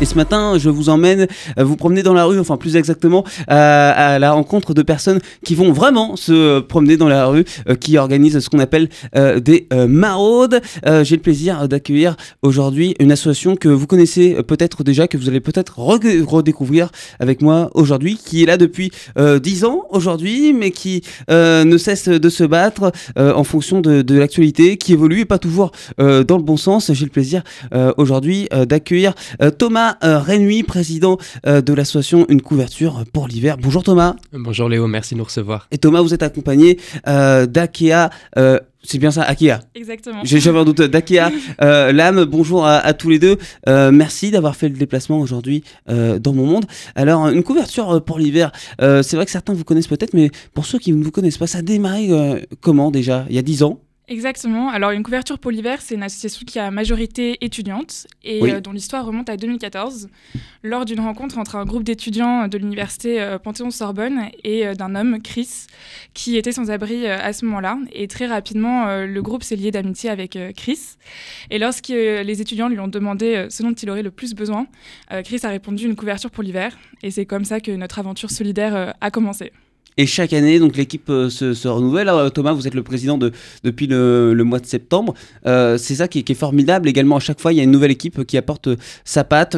Et ce matin, je vous emmène euh, vous promener dans la rue, enfin plus exactement euh, à la rencontre de personnes qui vont vraiment se promener dans la rue, euh, qui organisent ce qu'on appelle des maraudes. J'ai le plaisir d'accueillir aujourd'hui une association que vous connaissez peut-être déjà, que vous allez peut-être redécouvrir avec moi aujourd'hui, qui est là depuis 10 ans aujourd'hui, mais qui ne cesse de se battre en fonction de, de l'actualité, qui évolue et pas toujours dans le bon sens. J'ai le plaisir aujourd'hui d'accueillir Thomas Thomas président euh, de l'association Une couverture pour l'hiver. Bonjour Thomas. Bonjour Léo, merci de nous recevoir. Et Thomas, vous êtes accompagné euh, d'Akea. Euh, c'est bien ça, Akea. Exactement. J'ai jamais un doute. D'Akea, Lame, bonjour à, tous les deux. merci d'avoir fait le déplacement aujourd'hui dans mon monde. Alors, une couverture pour l'hiver, c'est vrai que certains vous connaissent peut-être, mais pour ceux qui ne vous connaissent pas, ça a démarré comment déjà? Il y a 10 ans? Exactement. Alors, une couverture pour l'hiver, c'est une association qui a majorité étudiante et euh, dont l'histoire remonte à 2014, lors d'une rencontre entre un groupe d'étudiants de l'université euh, Panthéon-Sorbonne et euh, d'un homme, Chris, qui était sans abri à ce moment-là. Et très rapidement, le groupe s'est lié d'amitié avec Chris. Et lorsque les étudiants lui ont demandé ce dont il aurait le plus besoin, Chris a répondu une couverture pour l'hiver. Et c'est comme ça que notre aventure solidaire a commencé. Et chaque année, donc l'équipe euh, se, renouvelle. Thomas, vous êtes le président de, depuis le, mois de septembre. Euh, c'est ça qui est, formidable. Également, à chaque fois, il y a une nouvelle équipe qui apporte euh, sa patte.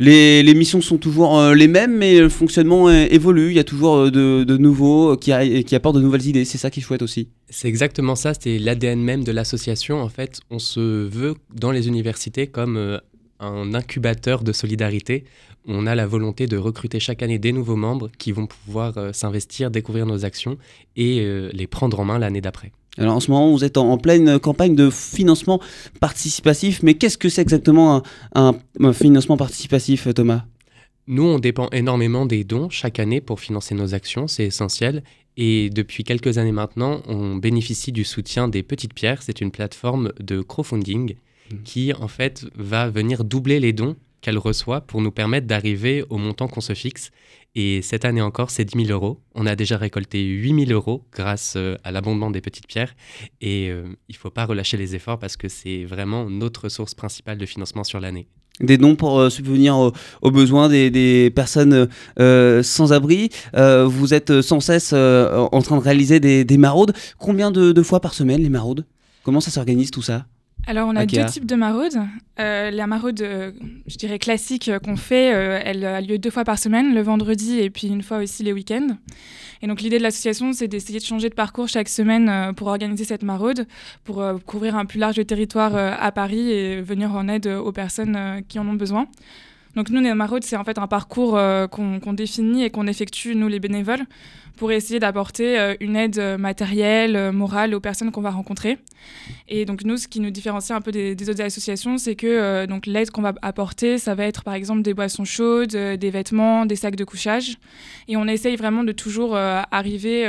Les, missions sont toujours les mêmes, mais le fonctionnement évolue. Il y a toujours de, nouveaux qui, qui apportent de nouvelles idées. C'est ça qui est chouette aussi. C'est exactement ça. C'est l'ADN même de l'association. En fait, on se veut dans les universités comme un incubateur de solidarité on a la volonté de recruter chaque année des nouveaux membres qui vont pouvoir euh, s'investir, découvrir nos actions et euh, les prendre en main l'année d'après. Alors en ce moment, vous êtes en, pleine campagne de financement participatif, mais qu'est-ce que c'est exactement un, financement participatif, Thomas? Nous, on dépend énormément des dons chaque année pour financer nos actions, c'est essentiel. Et depuis quelques années maintenant, on bénéficie du soutien des Petites Pierres. C'est une plateforme de crowdfunding mmh. qui, en fait, va venir doubler les dons qu'elle reçoit pour nous permettre d'arriver au montant qu'on se fixe. Et cette année encore, c'est 10 000 euros. On a déjà récolté 8 000 euros grâce euh, à l'abondement des petites pierres. Et euh, il ne faut pas relâcher les efforts parce que c'est vraiment notre source principale de financement sur l'année. Des dons pour euh, subvenir aux, besoins des, personnes sans abri. vous êtes sans cesse en train de réaliser des, maraudes. Combien de fois par semaine les maraudes? Comment ça s'organise tout ça? Alors, on a deux types de maraudes. Euh, la maraude, euh, je dirais classique euh, qu'on fait, elle a lieu deux fois par semaine, le vendredi et puis une fois aussi les week-ends. Et donc, l'idée de l'association, c'est d'essayer de changer de parcours chaque semaine pour organiser cette maraude, pour couvrir un plus large territoire à Paris et venir en aide aux personnes qui en ont besoin. Donc nous, les maraudes, c'est en fait un parcours qu'on définit et qu'on effectue, nous les bénévoles, pour essayer d'apporter euh, une aide euh, matérielle, euh, morale aux personnes qu'on va rencontrer. Et donc nous, ce qui nous différencie un peu des, autres associations, c'est que donc l'aide qu'on va apporter, ça va être par exemple des boissons chaudes, des vêtements, des sacs de couchage. Et on essaye vraiment de toujours arriver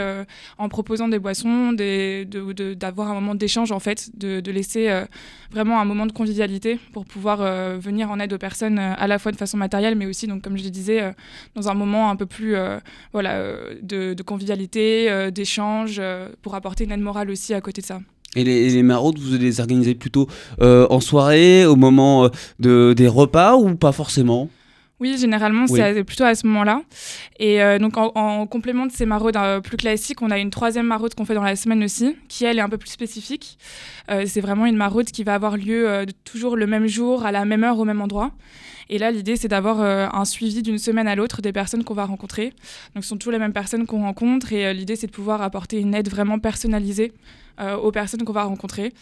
en proposant des boissons, d'avoir un moment d'échange en fait, de, laisser vraiment un moment de convivialité pour pouvoir venir en aide aux personnes à la fois façon matérielle, mais aussi donc comme je le disais, dans un moment un peu plus voilà de de convivialité, euh, d'échange, euh, pour apporter une aide morale aussi à côté de ça. Et les, maraudes, vous les organisez plutôt euh, en soirée, au moment de, des repas ou pas forcément? Oui, généralement, c'est plutôt à ce moment-là. Et donc, en, complément de ces maraudes plus classiques, on a une troisième maraude qu'on fait dans la semaine aussi, qui, elle, est un peu plus spécifique. c'est vraiment une maraude qui va avoir lieu toujours le même jour, à la même heure, au même endroit. Et là, l'idée, c'est d'avoir euh, un suivi d'une semaine à l'autre des personnes qu'on va rencontrer. Donc, ce sont toujours les mêmes personnes qu'on rencontre. Et euh, l'idée, c'est de pouvoir apporter une aide vraiment personnalisée euh, aux personnes qu'on va rencontrer.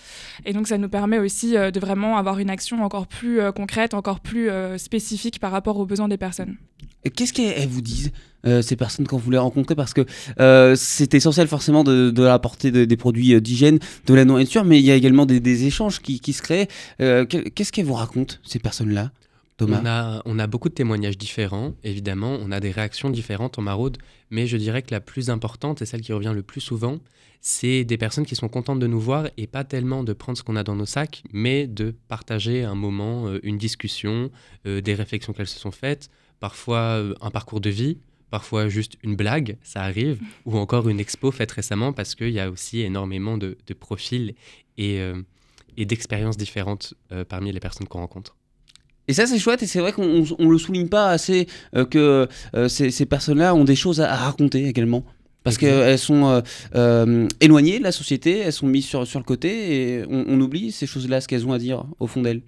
Et donc, ça nous permet aussi de vraiment avoir une action encore plus concrète, encore plus spécifique par rapport aux besoins des personnes. Qu'est-ce qu'elles vous disent ces personnes quand vous les rencontrez? Parce que c'est essentiel forcément de, de apporter des produits d'hygiène, de la nourriture, mais il y a également des, échanges qui, se créent. Qu'est-ce qu'elles vous racontent ces personnes-là? On a, beaucoup de témoignages différents, évidemment, on a des réactions différentes en maraude, mais je dirais que la plus importante et celle qui revient le plus souvent, c'est des personnes qui sont contentes de nous voir et pas tellement de prendre ce qu'on a dans nos sacs, mais de partager un moment, euh, une discussion, euh, des réflexions qu'elles se sont faites, parfois euh, un parcours de vie, parfois juste une blague, ça arrive, ou encore une expo faite récemment parce qu'il y a aussi énormément de, profils et d'expériences différentes parmi les personnes qu'on rencontre. Et ça, c'est chouette, et c'est vrai qu'on on le souligne pas assez euh, que euh, ces, ces personnes-là ont des choses à, à raconter également. Parce qu'elles sont euh, éloignées de la société, elles sont mises sur, sur le côté, et on, on oublie ces choses-là, ce qu'elles ont à dire au fond d'elles.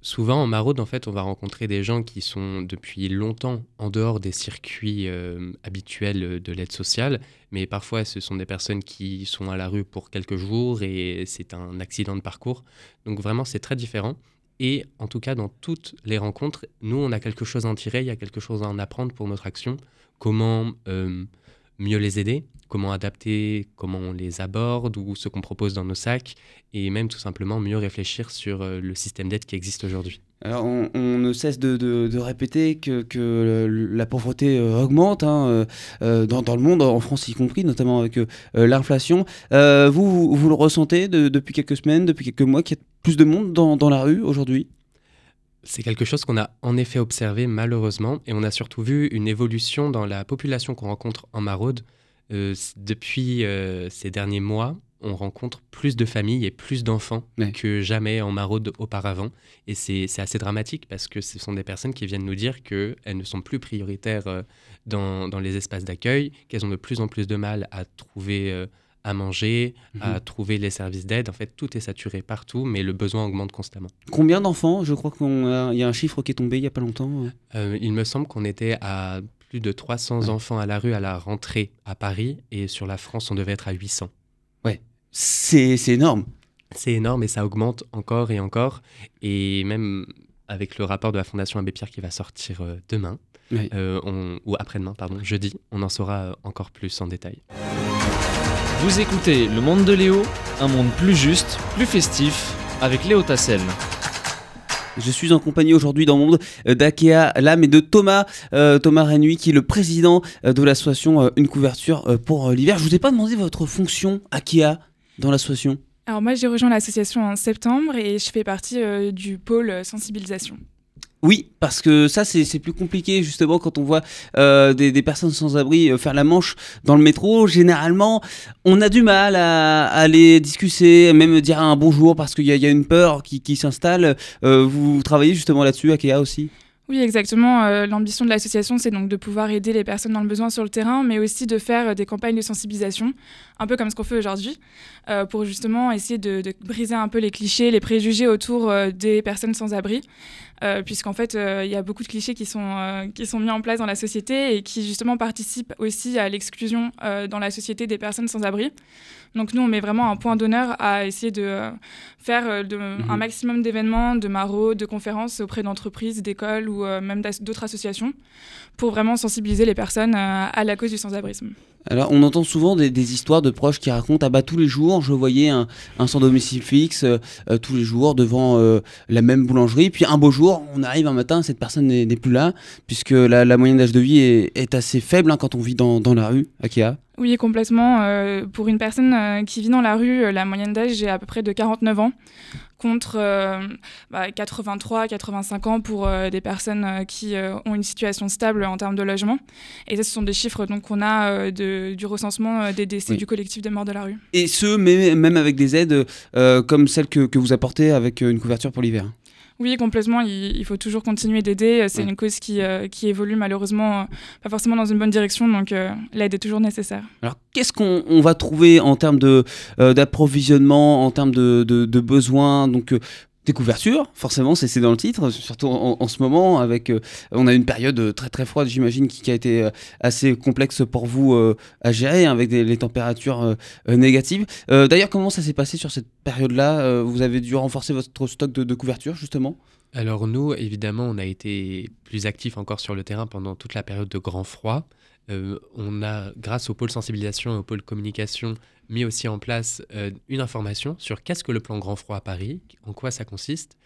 Souvent, en maraude, en fait, on va rencontrer des gens qui sont depuis longtemps en dehors des circuits euh, habituels de l'aide sociale, mais parfois, ce sont des personnes qui sont à la rue pour quelques jours et c'est un accident de parcours. Donc vraiment, c'est très différent. Et en tout cas, dans toutes les rencontres, nous, on a quelque chose à en tirer, il y a quelque chose à en apprendre pour notre action. Comment euh, mieux les aider, comment adapter, comment on les aborde ou ce qu'on propose dans nos sacs, et même tout simplement mieux réfléchir sur euh, le système d'aide qui existe aujourd'hui. Alors, on, ne cesse de, répéter que, la pauvreté euh, augmente hein, euh, euh, dans, le monde, en France y compris, notamment avec l'inflation. Vous, le ressentez de- depuis quelques semaines, depuis quelques mois, qu'il y a plus de monde dans, dans la rue aujourd'hui? C'est quelque chose qu'on a en effet observé malheureusement, et on a surtout vu une évolution dans la population qu'on rencontre en maraude. Depuis ces derniers mois, on rencontre plus de familles et plus d'enfants Ouais. que jamais en maraude auparavant. Et c'est assez dramatique parce que ce sont des personnes qui viennent nous dire qu'elles ne sont plus prioritaires euh, dans, dans les espaces d'accueil, qu'elles ont de plus en plus de mal à trouver euh, à manger, à trouver les services d'aide. En fait, tout est saturé partout, mais le besoin augmente constamment. Combien d'enfants? Je crois qu'il y a un chiffre qui est tombé il n'y a pas longtemps. Euh, il me semble qu'on était à plus de 300 Ouais. enfants à la rue à la rentrée à Paris et sur la France, on devait être à 800. C'est c'est énorme. C'est énorme et ça augmente encore et encore. Et même avec le rapport de la Fondation Abbé Pierre qui va sortir euh, demain, Oui. euh, on- ou après-demain, pardon, jeudi, on en saura euh, encore plus en détail. Vous écoutez Le Monde de Léo, un monde plus juste, plus festif, avec Léo Tassel. Je suis en compagnie aujourd'hui dans le monde d'Akea Lam et de Thomas, euh, Thomas Renui, qui est le président de l'association euh, Une couverture euh, pour euh, l'hiver. Je vous ai pas demandé votre fonction Akea? Dans l'association. Alors moi j'ai rejoint l'association en septembre et je fais partie euh, du pôle euh, sensibilisation. Oui, parce que ça, c'est plus compliqué, justement, quand on voit euh, des, des personnes sans abri euh, faire la manche dans le métro. Généralement, on a du mal à, à les discuter, même dire un bonjour, parce qu'il y, a- il y a une peur qui, qui s'installe. Euh, vous travaillez justement là-dessus, Akea aussi? Oui, exactement. L'ambition de l'association, c'est donc de pouvoir aider les personnes dans le besoin sur le terrain, mais aussi de faire des campagnes de sensibilisation, un peu comme ce qu'on fait aujourd'hui, euh, pour justement essayer de, de briser un peu les clichés, les préjugés autour euh, des personnes sans abri. Euh, puisqu'en fait, il y a beaucoup de clichés qui sont, qui sont mis en place dans la société et qui justement participent aussi à l'exclusion dans la société des personnes sans abri. Donc nous, on met vraiment un point d'honneur à essayer de faire de- un maximum d'événements, de maraudes, de conférences auprès d'entreprises, d'écoles ou même d'autres associations pour vraiment sensibiliser les personnes à la cause du sans-abrisme. Alors, on entend souvent des, histoires de proches qui racontent Ah bah, tous les jours, je voyais un, un sans domicile fixe, euh, euh, tous les jours, devant euh, la même boulangerie. Puis un beau jour, on arrive un matin, cette personne n'est plus là, puisque la, moyenne d'âge de vie est, assez faible hein, quand on vit dans, la rue, Akea. Oui, complètement. Pour une personne qui vit dans la rue, la moyenne d'âge est à peu près de 49 ans, contre euh, bah, 83, 85 ans pour euh, des personnes euh, qui euh, ont une situation stable en termes de logement. Et ça, ce sont des chiffres donc qu'on a de- du recensement des décès Oui. du collectif des morts de la rue. Et ce, mais- même avec des aides comme celles que, que vous apportez avec une couverture pour l'hiver. Oui, complètement. Il, il faut toujours continuer d'aider. C'est Ouais. une cause qui, euh, qui évolue malheureusement euh, pas forcément dans une bonne direction, donc euh, l'aide est toujours nécessaire. Alors, qu'est-ce qu'on on va trouver en termes euh, d'approvisionnement, en termes de, de- de besoins? Donc, euh, des couvertures, forcément, c'est dans le titre, surtout en, ce moment, avec, euh, on a une période euh, très très froide, j'imagine, qui, a été euh, assez complexe pour vous à gérer, hein, avec les températures négatives. D'ailleurs, comment ça s'est passé sur cette période-là? Vous avez dû renforcer votre stock de, de couverture, justement? Alors nous, évidemment, on a été plus actifs encore sur le terrain pendant toute la période de grand froid. Euh, on a, grâce au pôle sensibilisation et au pôle communication, mis aussi en place euh, une information sur qu'est-ce que le plan grand froid à Paris, en quoi ça consiste.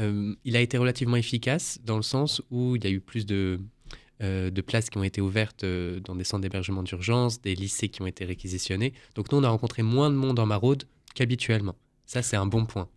Euh, il a été relativement efficace dans le sens où il y a eu plus de, de places qui ont été ouvertes dans des centres d'hébergement d'urgence, des lycées qui ont été réquisitionnés. Donc nous, on a rencontré moins de monde en maraude qu'habituellement. Ça, c'est un bon point.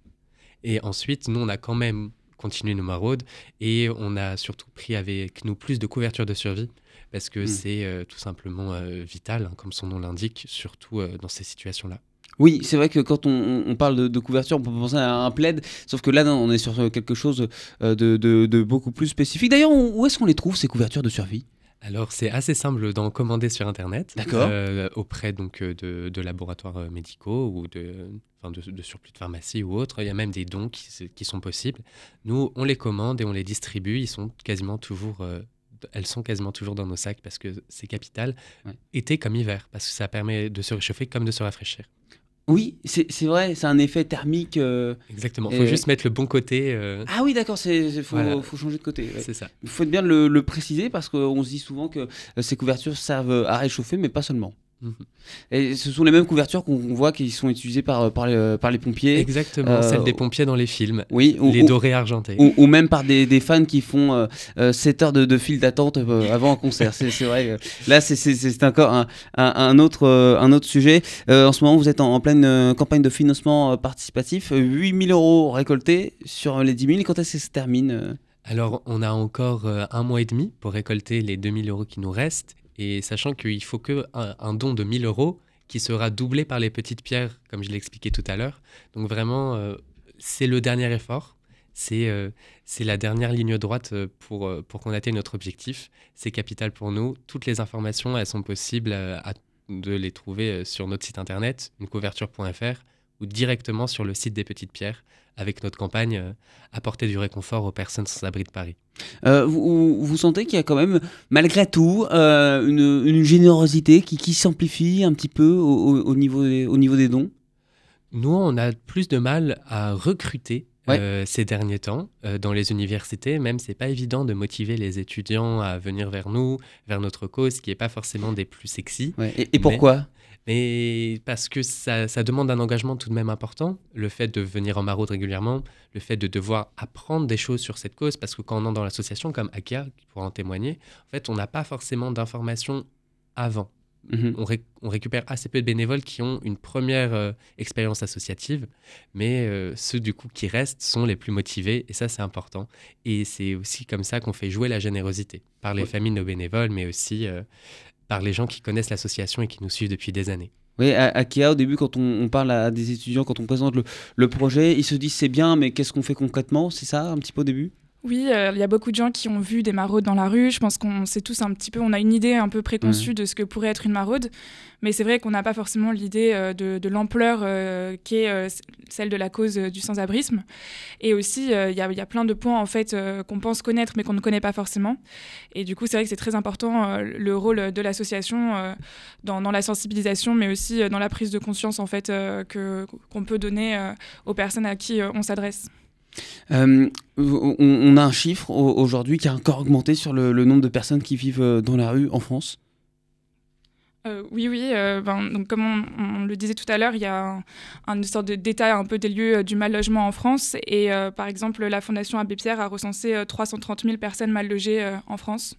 Et ensuite, nous, on a quand même continué nos maraudes et on a surtout pris avec nous plus de couverture de survie parce que Mm. c'est euh, tout simplement euh, vital, hein, comme son nom l'indique, surtout euh, dans ces situations-là. Oui, c'est vrai que quand on, on parle de, de couverture, on peut penser à un plaid, sauf que là, non, on est sur quelque chose de, de- de beaucoup plus spécifique. D'ailleurs, où est-ce qu'on les trouve, ces couvertures de survie? Alors c'est assez simple d'en commander sur internet. Euh, auprès donc euh, de, de laboratoires euh, médicaux ou de, enfin, de, de surplus de pharmacie ou autre. Il y a même des dons qui, sont possibles. Nous, on les commande et on les distribue. Ils sont quasiment toujours, euh, elles sont quasiment toujours dans nos sacs parce que c'est capital, Ouais. été comme hiver, parce que ça permet de se réchauffer comme de se rafraîchir. Oui, c'est vrai, c'est un effet thermique. euh, Exactement. Il faut juste mettre le bon côté. euh, Ah oui, d'accord, il faut, Voilà. faut changer de côté. ouais. C'est ça. Il faut bien le, le préciser parce qu'on se dit souvent que euh, ces couvertures servent à réchauffer, mais pas seulement. Mhm. Et ce sont les mêmes couvertures qu'on voit qui sont utilisées par, par, les, par les pompiers. Exactement. euh, Celle des pompiers dans les films. Oui, ou, les dorés argentés. ou- ou même par des, des fans qui font euh, euh, 7 heures de, de file d'attente euh, avant un concert. C'est vrai. euh, Là, c'est- encore un, un, un autre, euh, un autre sujet. Euh, en ce moment, vous êtes en, en pleine euh, campagne de financement euh, participatif. 8000 euros récoltés sur les 10 000. Quand est-ce que ça se termine euh? Alors, on a encore euh, un mois et demi pour récolter les 2000 euros qui nous restent. Et sachant qu'il faut que un, don de 1000 euros qui sera doublé par les petites pierres, comme je l'ai expliqué tout à l'heure. Donc vraiment, euh, c'est le dernier effort. C'est euh, la dernière ligne droite euh, pour, pour qu'on atteigne notre objectif. C'est capital pour nous. Toutes les informations, elles sont possibles à- de les trouver sur notre site internet, unecouverture.fr, ou directement sur le site des Petites Pierres, avec notre campagne euh, Apporter du réconfort aux personnes sans abri de Paris. Euh, vous, vous sentez qu'il y a quand même, malgré tout, euh, une, une générosité qui, qui s'amplifie un petit peu au, au- au niveau des, au niveau des dons? Nous, on a plus de mal à recruter Ouais. euh, ces derniers temps euh, dans les universités. Même, c'est pas évident de motiver les étudiants à venir vers nous, vers notre cause, qui est pas forcément des plus sexy. Ouais. Et, et pourquoi? Mais parce que ça, ça demande un engagement tout de même important. Le fait de venir en maraude régulièrement, le fait de devoir apprendre des choses sur cette cause, parce que quand on entre dans l'association, comme Akia, qui pourra en témoigner, en fait, on n'a pas forcément d'informations avant. Mhm. On, ré- on récupère assez peu de bénévoles qui ont une première euh, expérience associative, mais euh, ceux du coup qui restent sont les plus motivés, et ça c'est important. Et c'est aussi comme ça qu'on fait jouer la générosité, par les Ouais. familles de nos bénévoles, mais aussi euh, par les gens qui connaissent l'association et qui nous suivent depuis des années. Oui, à, à Kia, au début, quand on, on parle à des étudiants, quand on présente le, le projet, ils se disent c'est bien, mais qu'est-ce qu'on fait concrètement? C'est ça, un petit peu au début? Oui, euh, il y a beaucoup de gens qui ont vu des maraudes dans la rue. Je pense qu'on sait tous un petit peu, on a une idée un peu préconçue de ce que pourrait être une maraude. Mais c'est vrai qu'on n'a pas forcément l'idée euh, de, de l'ampleur euh, qu'est celle de la cause du sans-abrisme. Et aussi, il y, a, il y a plein de points en fait qu'on pense connaître mais qu'on ne connaît pas forcément. Et du coup, c'est vrai que c'est très important le rôle de l'association dans, dans la sensibilisation, mais aussi dans la prise de conscience en fait qu'on peut donner aux personnes à qui on s'adresse. Euh, on, on a un chiffre au- aujourd'hui qui a encore augmenté sur le, le nombre de personnes qui vivent euh, dans la rue en France? Euh, oui, oui. euh, ben, donc comme on, on le disait tout à l'heure, il y a un- une sorte de détail un peu des lieux euh, du mal logement en France. Et euh, par exemple, la Fondation Abbé Pierre a recensé euh, 330 000 personnes mal logées euh, en France.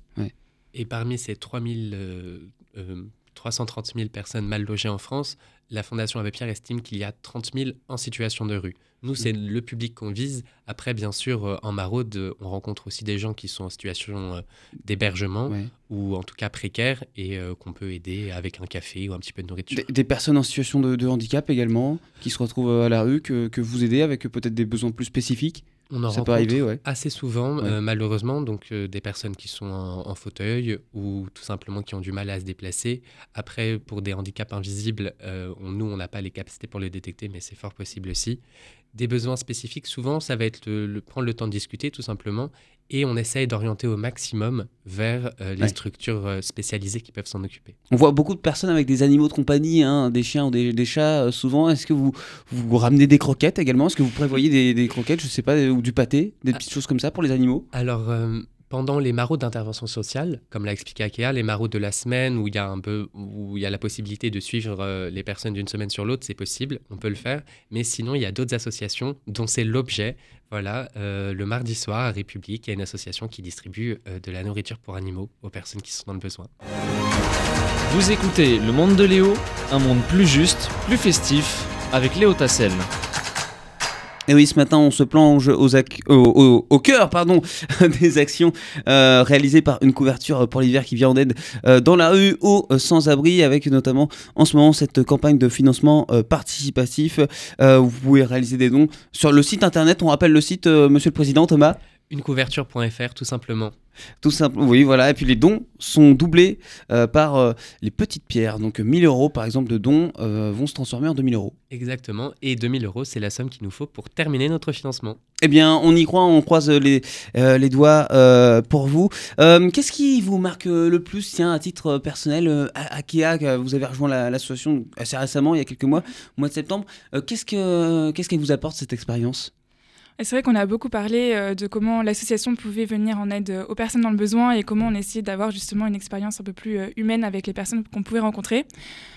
Et parmi ces 3000, euh, euh, 330 000 personnes mal logées en France, la Fondation Abbé Pierre estime qu'il y a 30 000 en situation de rue. Nous, c'est le public qu'on vise. Après, bien sûr, euh, en maraude, on rencontre aussi des gens qui sont en situation euh, d'hébergement Ouais. ou en tout cas précaires et euh, qu'on peut aider avec un café ou un petit peu de nourriture. Des, des personnes en situation de, de handicap également, qui se retrouvent à la rue, que, que vous aidez avec peut-être des besoins plus spécifiques? On en Ça peut rencontre arriver, ouais. assez souvent, Ouais. euh, malheureusement, donc euh, des personnes qui sont en, en fauteuil ou tout simplement qui ont du mal à se déplacer. Après, pour des handicaps invisibles, euh, on- nous, on n'a pas les capacités pour le détecter, mais c'est fort possible aussi. Des besoins spécifiques, souvent, ça va être le, le- prendre le temps de discuter, tout simplement, et on essaye d'orienter au maximum vers euh, les Ouais. structures euh, spécialisées qui peuvent s'en occuper. On voit beaucoup de personnes avec des animaux de compagnie, hein, des chiens ou des, des chats euh, souvent. Est-ce que vous, vous ramenez des croquettes également? Est-ce que vous prévoyez des, des croquettes, je sais pas, ou du pâté, des Ah. petites choses comme ça pour les animaux? Alors, pendant les maraudes d'intervention sociale, comme l'a expliqué Akea, les maraudes de la semaine où il y a un peu, où il y a la possibilité de suivre euh, les personnes d'une semaine sur l'autre, c'est possible, on peut le faire. Mais sinon, il y a d'autres associations dont c'est l'objet. Voilà, euh, le mardi soir à République, il y a une association qui distribue euh, de la nourriture pour animaux aux personnes qui sont dans le besoin. Vous écoutez Le Monde de Léo, un monde plus juste, plus festif, avec Léo Tassel. Et oui, ce matin, on se plonge au, cœur pardon, des actions euh, réalisées par une couverture pour l'hiver qui vient en aide euh, dans la rue aux euh, sans-abri, avec notamment en ce moment cette campagne de financement participatif. Vous pouvez réaliser des dons sur le site internet. On rappelle le site, Monsieur le Président Thomas? Unecouverture.fr tout simplement. Tout simple, oui, voilà. Et puis les dons sont doublés euh, par euh, les petites pierres. Donc 1000 euros, par exemple, de dons euh, vont se transformer en 2000 euros. Exactement. Et 2000 euros, c'est la somme qu'il nous faut pour terminer notre financement. Eh bien, on y croit, on croise les, euh, les doigts euh, pour vous. Euh, Qu'est-ce qui vous marque euh, le plus, tiens, à titre personnel, euh, Akea, vous avez rejoint la- l'association assez récemment, il y a quelques mois, au mois de septembre. Euh, Qu'est-ce que qu'est-ce qu'elle vous apporte cette expérience? C'est vrai qu'on a beaucoup parlé euh, de comment l'association pouvait venir en aide euh, aux personnes dans le besoin et comment on essayait d'avoir justement une expérience un peu plus euh, humaine avec les personnes qu'on pouvait rencontrer.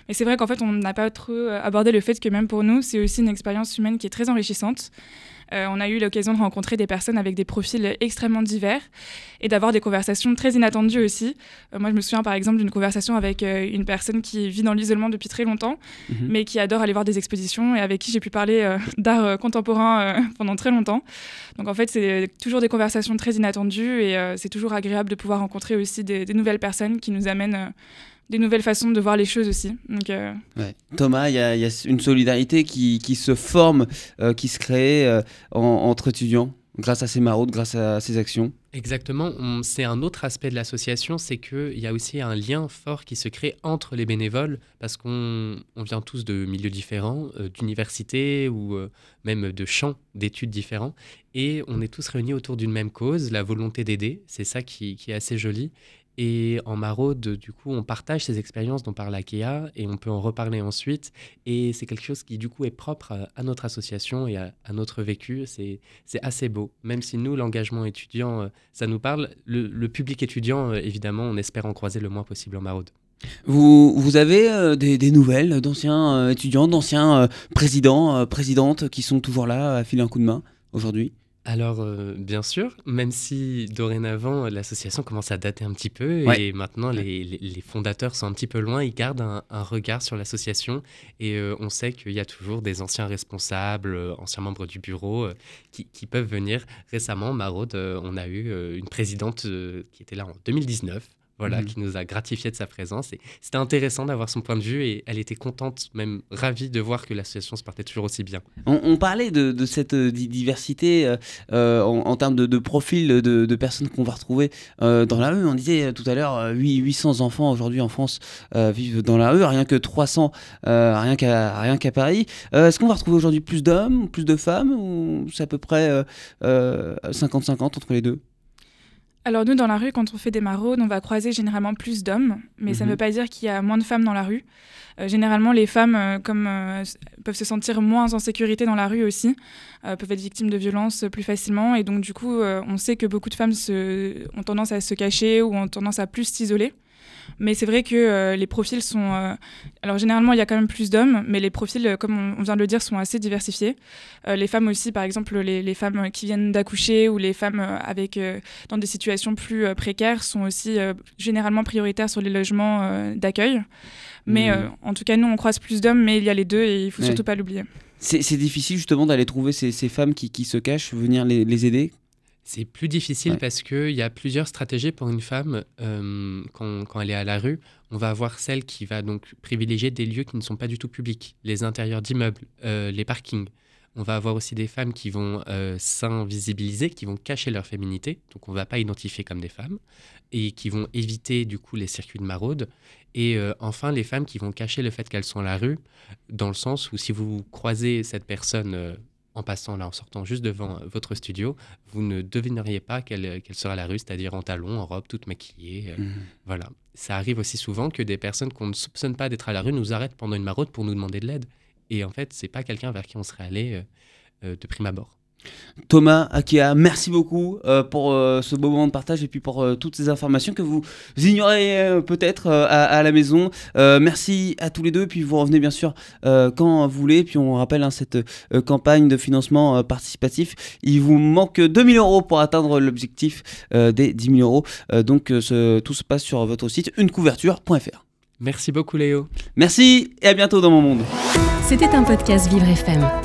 Mais c'est vrai qu'en fait, on n'a pas trop abordé le fait que même pour nous, c'est aussi une expérience humaine qui est très enrichissante. Euh, on a eu l'occasion de rencontrer des personnes avec des profils extrêmement divers et d'avoir des conversations très inattendues aussi. Euh, moi, je me souviens par exemple d'une conversation avec euh, une personne qui vit dans l'isolement depuis très longtemps, Mhm. mais qui adore aller voir des expositions et avec qui j'ai pu parler d'art contemporain pendant très longtemps. Donc en fait, c'est toujours des conversations très inattendues et c'est toujours agréable de pouvoir rencontrer aussi des, des nouvelles personnes qui nous amènent des nouvelles façons de voir les choses aussi. Donc euh, Ouais. Thomas, il y, a il y a une solidarité qui, qui se forme, euh, qui se crée euh, en- entre étudiants, grâce à ces maraudes, grâce à ces actions. Exactement. C'est un autre aspect de l'association, c'est qu'il y a aussi un lien fort qui se crée entre les bénévoles, parce qu'on on vient tous de milieux différents, euh, d'universités ou euh, même de champs d'études différents, et on est tous réunis autour d'une même cause, la volonté d'aider. C'est ça qui, qui est assez joli. Et en maraude, du coup, on partage ces expériences dont parle Akea et on peut en reparler ensuite. Et c'est quelque chose qui, du coup, est propre à, notre association et à, notre vécu. C'est assez beau. Même si nous, l'engagement étudiant, euh, ça nous parle, le, public étudiant, euh, évidemment, on espère en croiser le moins possible en maraude. Vous, vous avez euh, des, nouvelles d'anciens étudiants, d'anciens présidents, présidentes qui sont toujours là à filer un coup de main aujourd'hui? Alors, euh, bien sûr, même si dorénavant, l'association commence à dater un petit peu Ouais. et maintenant les, les- les fondateurs sont un petit peu loin, ils gardent un, un regard sur l'association et euh, on sait qu'il y a toujours des anciens responsables, euh, anciens membres du bureau qui, qui peuvent venir. Récemment, Maraude, on a eu une présidente qui était là en 2019. Voilà, Mhm. qui nous a gratifié de sa présence. Et c'était intéressant d'avoir son point de vue et elle était contente, même ravie de voir que l'association se portait toujours aussi bien. On, on parlait de, de cette euh, di- diversité euh, euh, en, en termes de, de profil de, de personnes qu'on va retrouver euh, dans la rue. On disait tout à l'heure, euh, huit- 800 enfants aujourd'hui en France vivent dans la rue, rien que 300, euh, rien qu'à rien qu'à Paris. Est-ce qu'on va retrouver aujourd'hui plus d'hommes, plus de femmes, ou c'est à peu près euh, euh, 50-50 entre les deux? Alors nous, dans la rue, quand on fait des maraudes, on va croiser généralement plus d'hommes, mais ça ne Mhm. veut pas dire qu'il y a moins de femmes dans la rue. Euh, généralement, les femmes, euh, comme euh, peuvent se sentir moins en sécurité dans la rue aussi, peuvent être victimes de violences plus facilement, et donc du coup, on sait que beaucoup de femmes se- ont tendance à se cacher ou ont tendance à plus s'isoler. Mais c'est vrai que euh, les profils sont... euh, Alors généralement, il y a quand même plus d'hommes, mais les profils, euh, comme on vient de le dire, sont assez diversifiés. Euh, les femmes aussi, par exemple, les, les femmes qui viennent d'accoucher ou les femmes avec, dans des situations plus précaires sont aussi généralement prioritaires sur les logements d'accueil. Mais euh, en tout cas, nous, on croise plus d'hommes, mais il y a les deux et il faut Ouais. surtout pas l'oublier. C'est c'est difficile justement d'aller trouver ces, ces femmes qui, qui se cachent, venir les, les aider. C'est plus difficile Ouais. parce qu'il y a plusieurs stratégies pour une femme euh, quand, quand elle est à la rue. On va avoir celle qui va donc privilégier des lieux qui ne sont pas du tout publics, les intérieurs d'immeubles, euh, les parkings. On va avoir aussi des femmes qui vont euh, s'invisibiliser, qui vont cacher leur féminité, donc on ne va pas identifier comme des femmes, et qui vont éviter du coup les circuits de maraude. Et euh, enfin, les femmes qui vont cacher le fait qu'elles sont à la rue, dans le sens où si vous croisez cette personne euh, en passant là, en sortant juste devant euh, votre studio, vous ne devineriez pas qu'elle qu'elle sera à la rue, c'est-à-dire en talons, en robe, toute maquillée. euh, voilà. Ça arrive aussi souvent que des personnes qu'on ne soupçonne pas d'être à la rue nous arrêtent pendant une maraude pour nous demander de l'aide. Et en fait, c'est pas quelqu'un vers qui on serait allé euh, euh, de prime abord. Thomas, Akea, merci beaucoup euh, pour euh, ce beau moment de partage et puis pour euh, toutes ces informations que vous ignorez euh, peut-être euh, à, à la maison. Euh, merci à tous les deux, puis vous revenez bien sûr euh, quand vous voulez. Puis on rappelle hein, cette euh, campagne de financement euh, participatif. Il vous manque 2000 euros pour atteindre l'objectif euh, des 10 000 euros. Euh, donc euh, ce- tout se passe sur votre site unecouverture.fr. Merci beaucoup Léo. Merci et à bientôt dans mon monde. C'était un podcast Vivre FM.